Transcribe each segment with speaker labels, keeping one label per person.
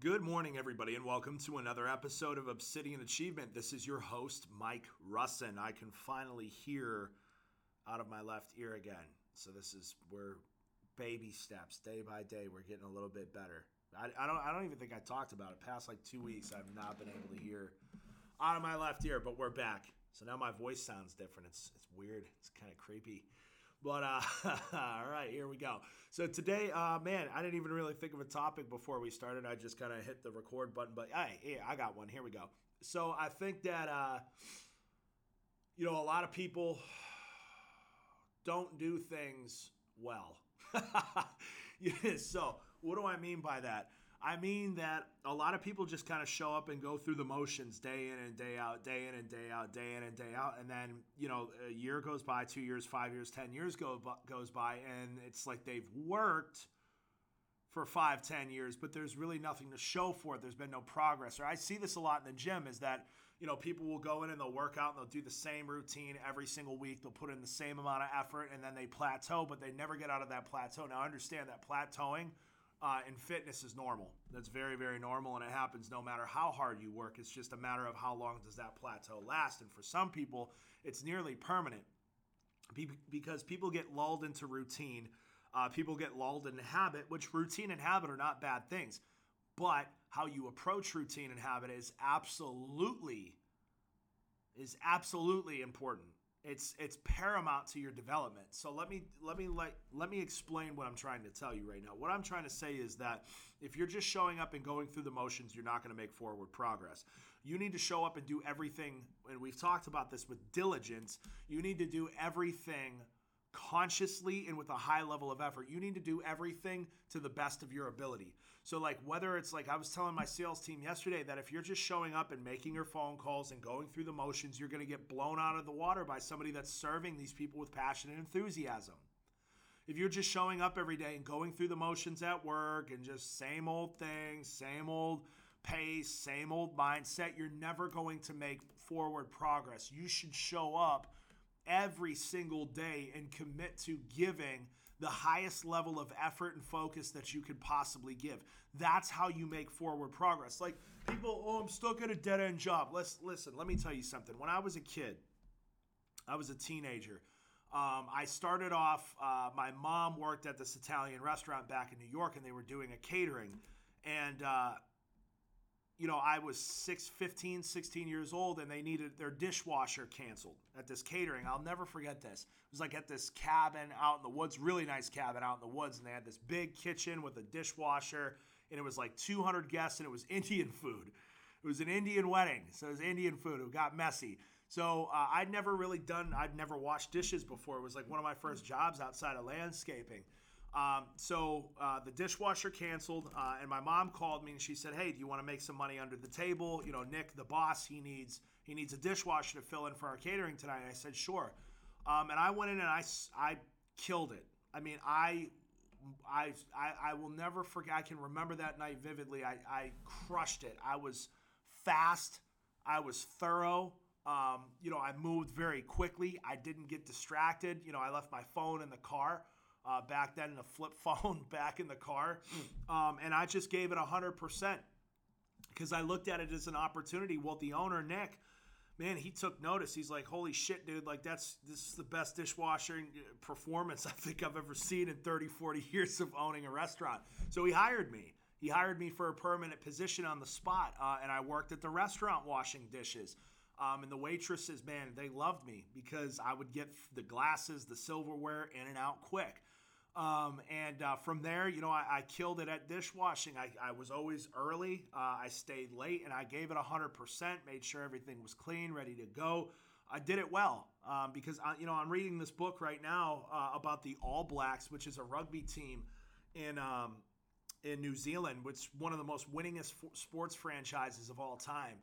Speaker 1: Good morning, everybody, and welcome to another episode of Obsidian Achievement. This is your host, Mike Russin. I can finally hear out of my left ear again. So this is where baby steps, day by day, we're getting a little bit better. I, I don't I don't even think I talked about it. Past like two weeks, I've not been able to hear out of my left ear, but we're back. So now my voice sounds different. It's it's weird. It's kind of creepy. But uh, all right, here we go. So today, uh, man, I didn't even really think of a topic before we started. I just kind of hit the record button. But hey, I got one. Here we go. So I think that uh, you know a lot of people don't do things well. so what do I mean by that? I mean that a lot of people just kind of show up and go through the motions day in and day out, day in and day out, day in and day out, and then you know a year goes by, two years, five years, ten years go goes by, and it's like they've worked for five, ten years, but there's really nothing to show for it. There's been no progress. Or I see this a lot in the gym is that, you know, people will go in and they'll work out and they'll do the same routine every single week. They'll put in the same amount of effort and then they plateau, but they never get out of that plateau. Now, I understand that plateauing uh, in fitness is normal. That's very, very normal, and it happens no matter how hard you work. It's just a matter of how long does that plateau last. And for some people, it's nearly permanent because people get lulled into routine. Uh, people get lulled into habit, which routine and habit are not bad things. But how you approach routine and habit is absolutely is absolutely important it's it's paramount to your development. So let me let me let let me explain what I'm trying to tell you right now. What I'm trying to say is that if you're just showing up and going through the motions, you're not going to make forward progress. You need to show up and do everything and we've talked about this with diligence. You need to do everything consciously and with a high level of effort. You need to do everything to the best of your ability. So, like, whether it's like I was telling my sales team yesterday that if you're just showing up and making your phone calls and going through the motions, you're going to get blown out of the water by somebody that's serving these people with passion and enthusiasm. If you're just showing up every day and going through the motions at work and just same old thing, same old pace, same old mindset, you're never going to make forward progress. You should show up every single day and commit to giving the highest level of effort and focus that you could possibly give. That's how you make forward progress. Like people, oh, I'm stuck at a dead end job. Let's listen. Let me tell you something. When I was a kid, I was a teenager. Um, I started off. Uh, my mom worked at this Italian restaurant back in New York, and they were doing a catering. And uh, you know, I was 6, 15, 16 years old and they needed their dishwasher canceled at this catering. I'll never forget this. It was like at this cabin out in the woods, really nice cabin out in the woods. And they had this big kitchen with a dishwasher and it was like 200 guests and it was Indian food. It was an Indian wedding. So it was Indian food. It got messy. So uh, I'd never really done, I'd never washed dishes before. It was like one of my first jobs outside of landscaping. Um, so uh, the dishwasher canceled, uh, and my mom called me and she said, "Hey, do you want to make some money under the table? You know, Nick, the boss, he needs he needs a dishwasher to fill in for our catering tonight." And I said, "Sure." Um, and I went in and I I killed it. I mean, I I, I, I will never forget. I can remember that night vividly. I, I crushed it. I was fast. I was thorough. Um, you know, I moved very quickly. I didn't get distracted. You know, I left my phone in the car uh, back then in a flip phone back in the car. Um, and I just gave it 100% because I looked at it as an opportunity. Well, the owner, Nick, man, he took notice. He's like, holy shit, dude, like that's this is the best dishwasher performance I think I've ever seen in 30, 40 years of owning a restaurant. So he hired me. He hired me for a permanent position on the spot, uh, and I worked at the restaurant washing dishes. Um, and the waitresses, man, they loved me because I would get the glasses, the silverware in and out quick. Um, and uh, from there, you know, I, I, killed it at dishwashing. I, I was always early. Uh, I stayed late and I gave it 100%, made sure everything was clean, ready to go. I did it well um, because, I, you know, I'm reading this book right now uh, about the All Blacks, which is a rugby team in. Um, in New Zealand, which is one of the most winningest sports franchises of all time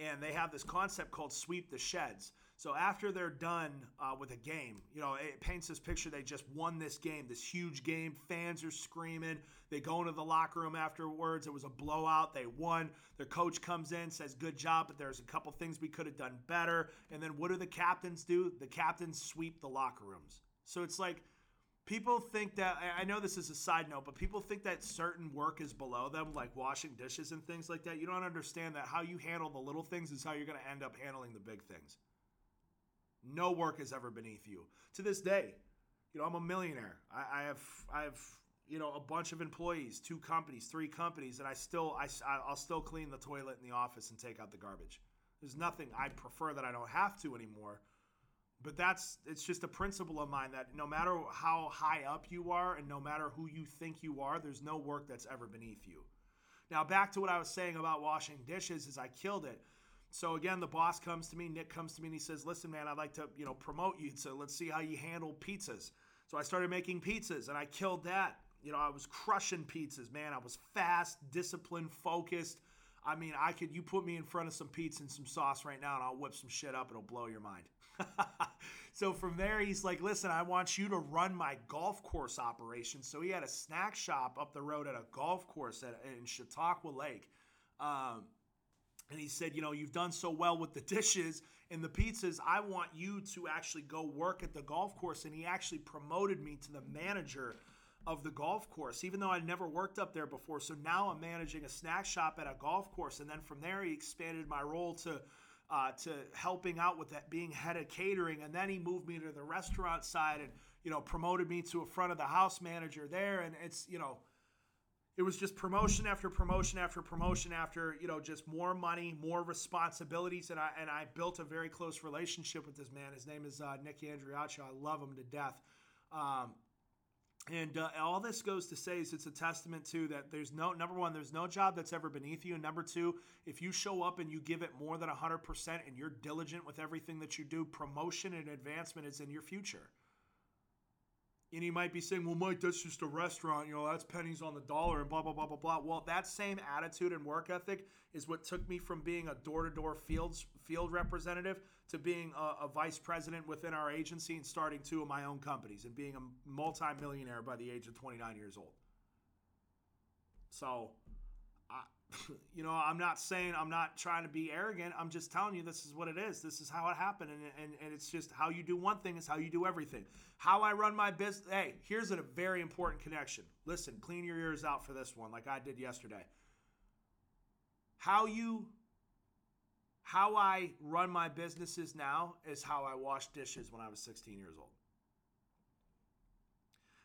Speaker 1: and they have this concept called sweep the sheds. So after they're done uh, with a game, you know, it paints this picture they just won this game, this huge game. Fans are screaming. They go into the locker room afterwards. It was a blowout. They won. Their coach comes in, says, "Good job, but there's a couple things we could have done better." And then what do the captains do? The captains sweep the locker rooms. So it's like people think that I know this is a side note, but people think that certain work is below them, like washing dishes and things like that. You don't understand that how you handle the little things is how you're going to end up handling the big things. No work is ever beneath you. To this day, you know, I'm a millionaire. I, I have, I have, you know, a bunch of employees, two companies, three companies, and I still, I, I'll still clean the toilet in the office and take out the garbage. There's nothing I prefer that I don't have to anymore. But that's it's just a principle of mine that no matter how high up you are and no matter who you think you are, there's no work that's ever beneath you. Now back to what I was saying about washing dishes is I killed it. So again, the boss comes to me, Nick comes to me and he says, "Listen, man, I'd like to, you know, promote you. So let's see how you handle pizzas." So I started making pizzas and I killed that. You know, I was crushing pizzas, man. I was fast, disciplined, focused. I mean, I could you put me in front of some pizza and some sauce right now and I'll whip some shit up. It'll blow your mind. so from there, he's like, listen, I want you to run my golf course operation. So he had a snack shop up the road at a golf course at, in Chautauqua Lake. Um, and he said, you know, you've done so well with the dishes and the pizzas. I want you to actually go work at the golf course. And he actually promoted me to the manager of the golf course, even though I'd never worked up there before. So now I'm managing a snack shop at a golf course. And then from there, he expanded my role to uh, to helping out with that being head of catering and then he moved me to the restaurant side and you know promoted me to a front of the house manager there and it's you know it was just promotion after promotion after promotion after you know just more money more responsibilities. And i and i built a very close relationship with this man. His name is uh, nick andriaccio. I love him to death. Um, and uh, all this goes to say is it's a testament to that there's no number one there's no job that's ever beneath you. And number two if you show up and you give it more than 100% and you're diligent with everything that you do promotion and advancement is in your future and you might be saying, well, Mike, that's just a restaurant. You know, that's pennies on the dollar and blah, blah, blah, blah, blah. Well, that same attitude and work ethic is what took me from being a door to door fields field representative to being a, a, vice president within our agency and starting two of my own companies and being a multimillionaire by the age of 29 years old. So you know, I'm not saying I'm not trying to be arrogant. I'm just telling you this is what it is. This is how it happened. And, and, and it's just how you do one thing is how you do everything. How I run my business. Hey, here's a very important connection. Listen, clean your ears out for this one, like I did yesterday. How you how I run my businesses now is how I washed dishes when I was 16 years old.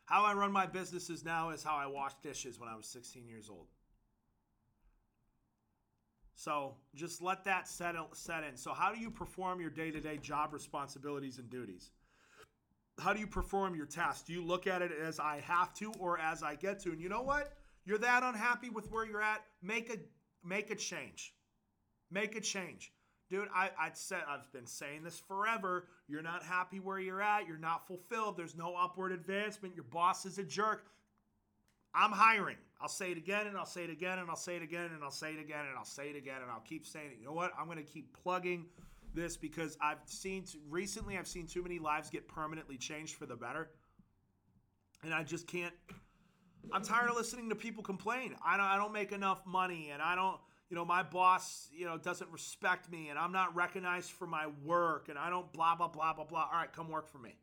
Speaker 1: How I run my businesses now is how I washed dishes when I was 16 years old. So just let that set, set in. So, how do you perform your day to day job responsibilities and duties? How do you perform your tasks? Do you look at it as I have to or as I get to? And you know what? You're that unhappy with where you're at. Make a make a change. Make a change. Dude, I, I said I've been saying this forever. You're not happy where you're at. You're not fulfilled. There's no upward advancement. Your boss is a jerk. I'm hiring. I'll say it again and I'll say it again and I'll say it again and I'll say it again and I'll say it again and I'll keep saying it. You know what? I'm going to keep plugging this because I've seen recently I've seen too many lives get permanently changed for the better. And I just can't I'm tired of listening to people complain. I don't I don't make enough money and I don't you know my boss you know doesn't respect me and I'm not recognized for my work and I don't blah blah blah blah blah. All right, come work for me.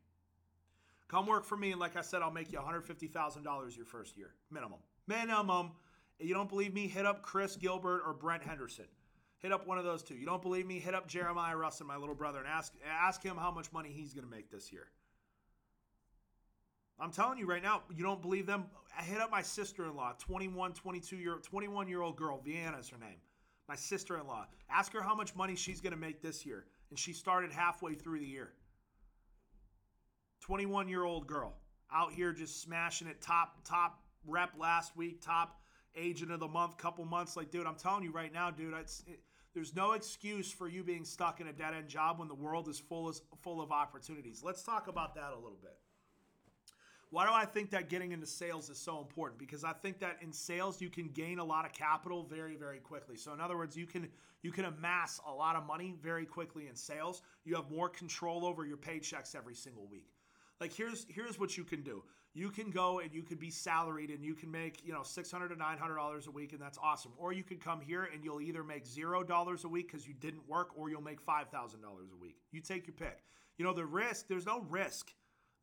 Speaker 1: Come work for me and like I said I'll make you $150,000 your first year minimum. Minimum. You don't believe me, hit up Chris Gilbert or Brent Henderson. Hit up one of those two. You don't believe me? Hit up Jeremiah Russell, my little brother, and ask ask him how much money he's going to make this year. I'm telling you right now, you don't believe them? Hit up my sister-in-law, 21, 22 year 21 year old girl, Vienna is her name. My sister-in-law. Ask her how much money she's going to make this year, and she started halfway through the year. 21 year old girl out here just smashing it top top rep last week, top agent of the month, couple months. Like, dude, I'm telling you right now, dude, it, there's no excuse for you being stuck in a dead end job when the world is full of, full of opportunities. Let's talk about that a little bit. Why do I think that getting into sales is so important? Because I think that in sales you can gain a lot of capital very, very quickly. So in other words, you can you can amass a lot of money very quickly in sales. You have more control over your paychecks every single week. Like here's here's what you can do you can go and you could be salaried and you can make you know 600 to 900 dollars a week and that's awesome or you could come here and you'll either make zero dollars a week because you didn't work or you'll make $5000 a week you take your pick you know the risk there's no risk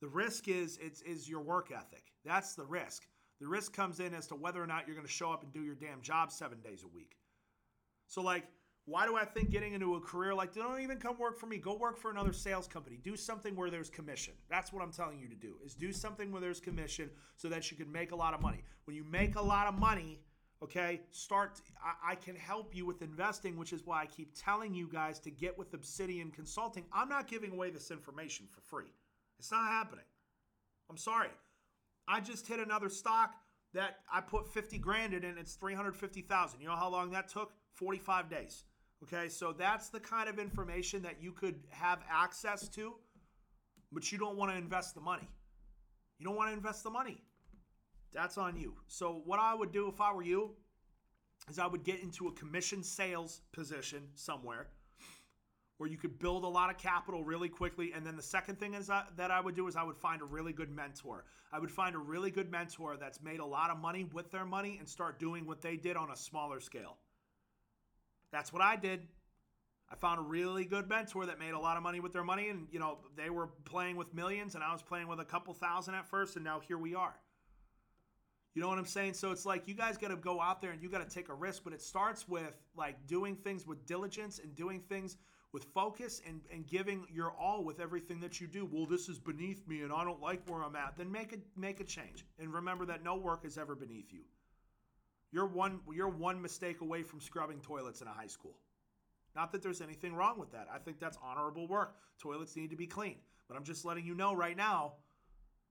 Speaker 1: The risk is it's is your work ethic. That's the risk. The risk comes in as to whether or not you're going to show up and do your damn job seven days a week. So like, why do I think getting into a career like don't even come work for me? Go work for another sales company. Do something where there's commission. That's what I'm telling you to do. Is do something where there's commission so that you can make a lot of money. When you make a lot of money, okay, start. I, I can help you with investing, which is why I keep telling you guys to get with Obsidian Consulting. I'm not giving away this information for free. It's not happening. I'm sorry. I just hit another stock that I put 50 grand in and it's 350,000. You know how long that took? 45 days. Okay, so that's the kind of information that you could have access to, but you don't want to invest the money. You don't want to invest the money. That's on you. So, what I would do if I were you is I would get into a commission sales position somewhere where you could build a lot of capital really quickly. And then the second thing is that, that I would do is I would find a really good mentor. I would find a really good mentor that's made a lot of money with their money and start doing what they did on a smaller scale. That's what I did. I found a really good mentor that made a lot of money with their money, and you know they were playing with millions, and I was playing with a couple thousand at first, and now here we are. You know what I'm saying? So it's like you guys got to go out there and you got to take a risk, but it starts with like doing things with diligence and doing things with focus and, and giving your all with everything that you do. Well, this is beneath me and I don't like where I'm at. Then make a make a change. And remember that no work is ever beneath you. You're one you're one mistake away from scrubbing toilets in a high school. Not that there's anything wrong with that. I think that's honorable work. Toilets need to be clean. But I'm just letting you know right now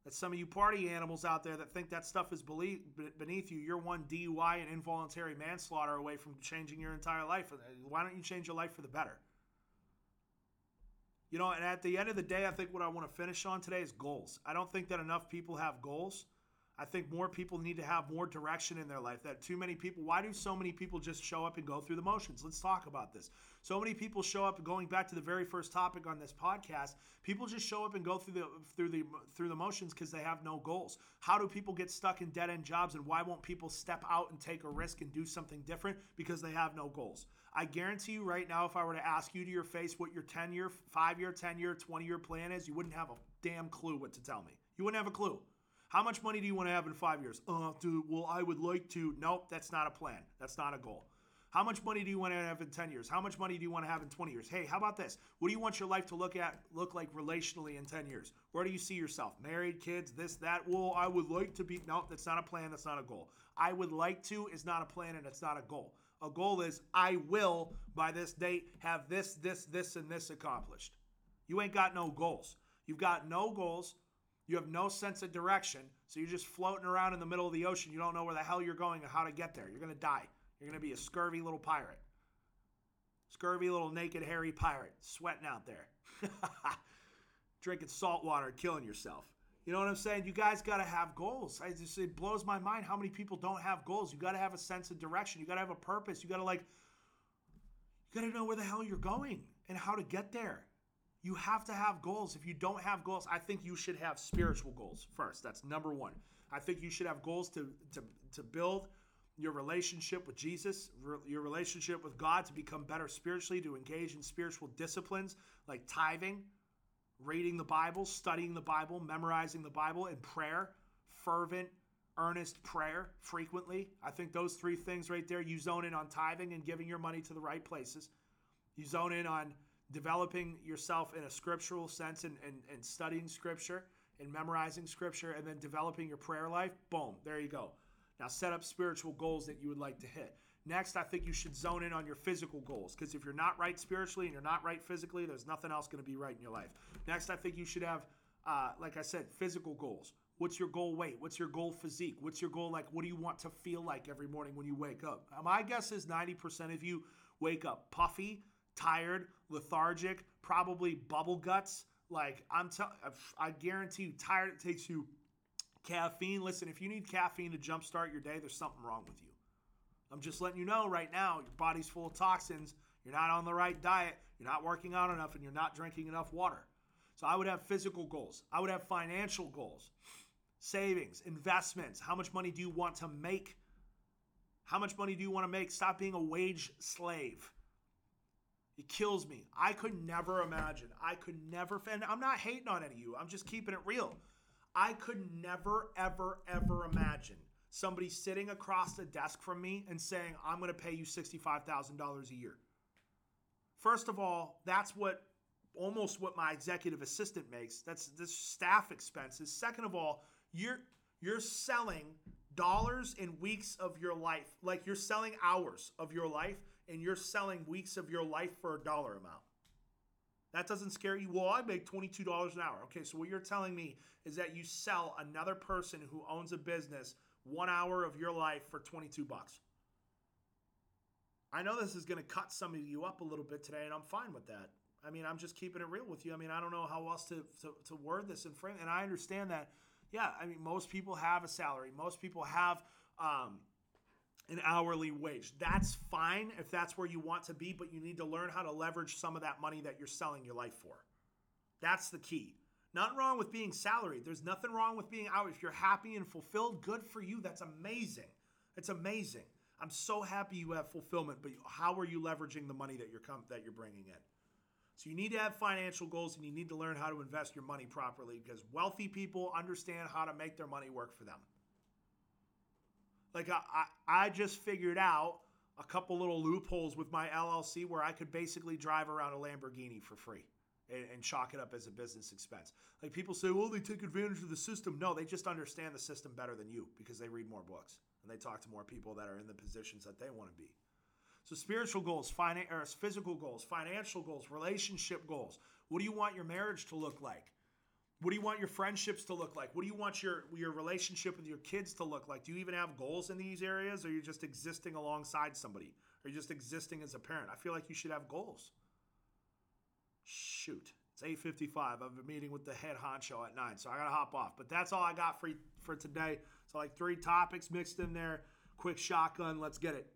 Speaker 1: that some of you party animals out there that think that stuff is beneath you, you're one DUI and involuntary manslaughter away from changing your entire life. Uh, why don't you change your life for the better? You know, and at the end of the day, I think what I want to finish on today is goals. I don't think that enough people have goals. I think more people need to have more direction in their life. That too many people, why do so many people just show up and go through the motions? Let's talk about this. So many people show up going back to the very first topic on this podcast, people just show up and go through the through the through the motions because they have no goals. How do people get stuck in dead-end jobs and why won't people step out and take a risk and do something different because they have no goals? I guarantee you right now if I were to ask you to your face what your 10-year, 5-year, 10-year, 20-year plan is, you wouldn't have a damn clue what to tell me. You wouldn't have a clue. How much money do you want to have in five years? Uh, dude, well, I would like to. Nope, that's not a plan. That's not a goal. How much money do you want to have in 10 years? How much money do you want to have in 20 years? Hey, how about this? What do you want your life to look at look like relationally in 10 years? Where do you see yourself? Married, kids, this, that? Well, I would like to be No, that's not a plan, that's not a goal. I would like to is not a plan and it's not a goal. A goal is I will by this date have this, this, this, and this accomplished. You ain't got no goals. You've got no goals. You have no sense of direction. So you're just floating around in the middle of the ocean. You don't know where the hell you're going or how to get there. You're going to die. You're going to be a scurvy little pirate. Scurvy little naked, hairy pirate sweating out there. Drinking salt water, killing yourself. You know what I'm saying? You guys got to have goals. I just, it blows my mind how many people don't have goals. You got to have a sense of direction. You got to have a purpose. You got to like, you got to know where the hell you're going and how to get there. You have to have goals. If you don't have goals, I think you should have spiritual goals first. That's number one. I think you should have goals to to, to build your relationship with Jesus, your relationship with God to become better spiritually, to engage in spiritual disciplines like tithing, reading the Bible, studying the Bible, memorizing the Bible, and prayer, fervent, earnest prayer frequently. I think those three things right there, you zone in on tithing and giving your money to the right places. You zone in on developing yourself in a scriptural sense and, and, and studying scripture and memorizing scripture and then developing your prayer life. Boom, there you go. Now set up spiritual goals that you would like to hit. Next, I think you should zone in on your physical goals because if you're not right spiritually and you're not right physically, there's nothing else going to be right in your life. Next, I think you should have, uh, like I said, physical goals. What's your goal weight? What's your goal physique? What's your goal like? What do you want to feel like every morning when you wake up? My guess is 90% of you wake up puffy, tired, lethargic, probably bubble guts. Like I'm, t- I guarantee you, tired. It takes you caffeine. Listen, if you need caffeine to jumpstart your day, there's something wrong with you. I'm just letting you know right now, your body's full of toxins. You're not on the right diet. You're not working out enough, and you're not drinking enough water. So I would have physical goals. I would have financial goals, savings, investments. How much money do you want to make? How much money do you want to make? Stop being a wage slave. It kills me. I could never imagine. I could never, and I'm not hating on any of you. I'm just keeping it real. I could never, ever, ever imagine somebody sitting across the desk from me and saying, I'm going to pay you $65,000 a year. First of all, that's what almost what my executive assistant makes. That's this staff expenses. Second of all, you're you're selling dollars and weeks of your life. Like you're selling hours of your life and you're selling weeks of your life for a dollar amount. That doesn't scare you. Well, I make $22 an hour. Okay, so what you're telling me is that you sell another person who owns a business one hour of your life for 22 bucks. I know this is going to cut some of you up a little bit today, and I'm fine with that. I mean, I'm just keeping it real with you. I mean, I don't know how else to, to, to word this and frame, and I understand that. Yeah, I mean, most people have a salary. Most people have um, an hourly wage. That's fine if that's where you want to be, but you need to learn how to leverage some of that money that you're selling your life for. That's the key. Not wrong with being salaried. There's nothing wrong with being out. If you're happy and fulfilled, good for you. That's amazing. It's amazing. I'm so happy you have fulfillment, but how are you leveraging the money that you're com- that you're bringing in? So you need to have financial goals and you need to learn how to invest your money properly because wealthy people understand how to make their money work for them. Like I, I, just figured out a couple little loopholes with my LLC where I could basically drive around a Lamborghini for free and, and chalk it up as a business expense. Like people say, well, they take advantage of the system. No, they just understand the system better than you because they read more books and they talk to more people that are in the positions that they want to be. So spiritual goals, finan- physical goals, financial goals, relationship goals. What do you want your marriage to look like? What do you want your friendships to look like? What do you want your your relationship with your kids to look like? Do you even have goals in these areas or are you just existing alongside somebody? Are you just existing as a parent? I feel like you should have goals. Shoot. It's 8:55. I have a meeting with the head honcho at 9, so I got to hop off. But that's all I got for for today. So like three topics mixed in there. Quick shotgun, let's get it.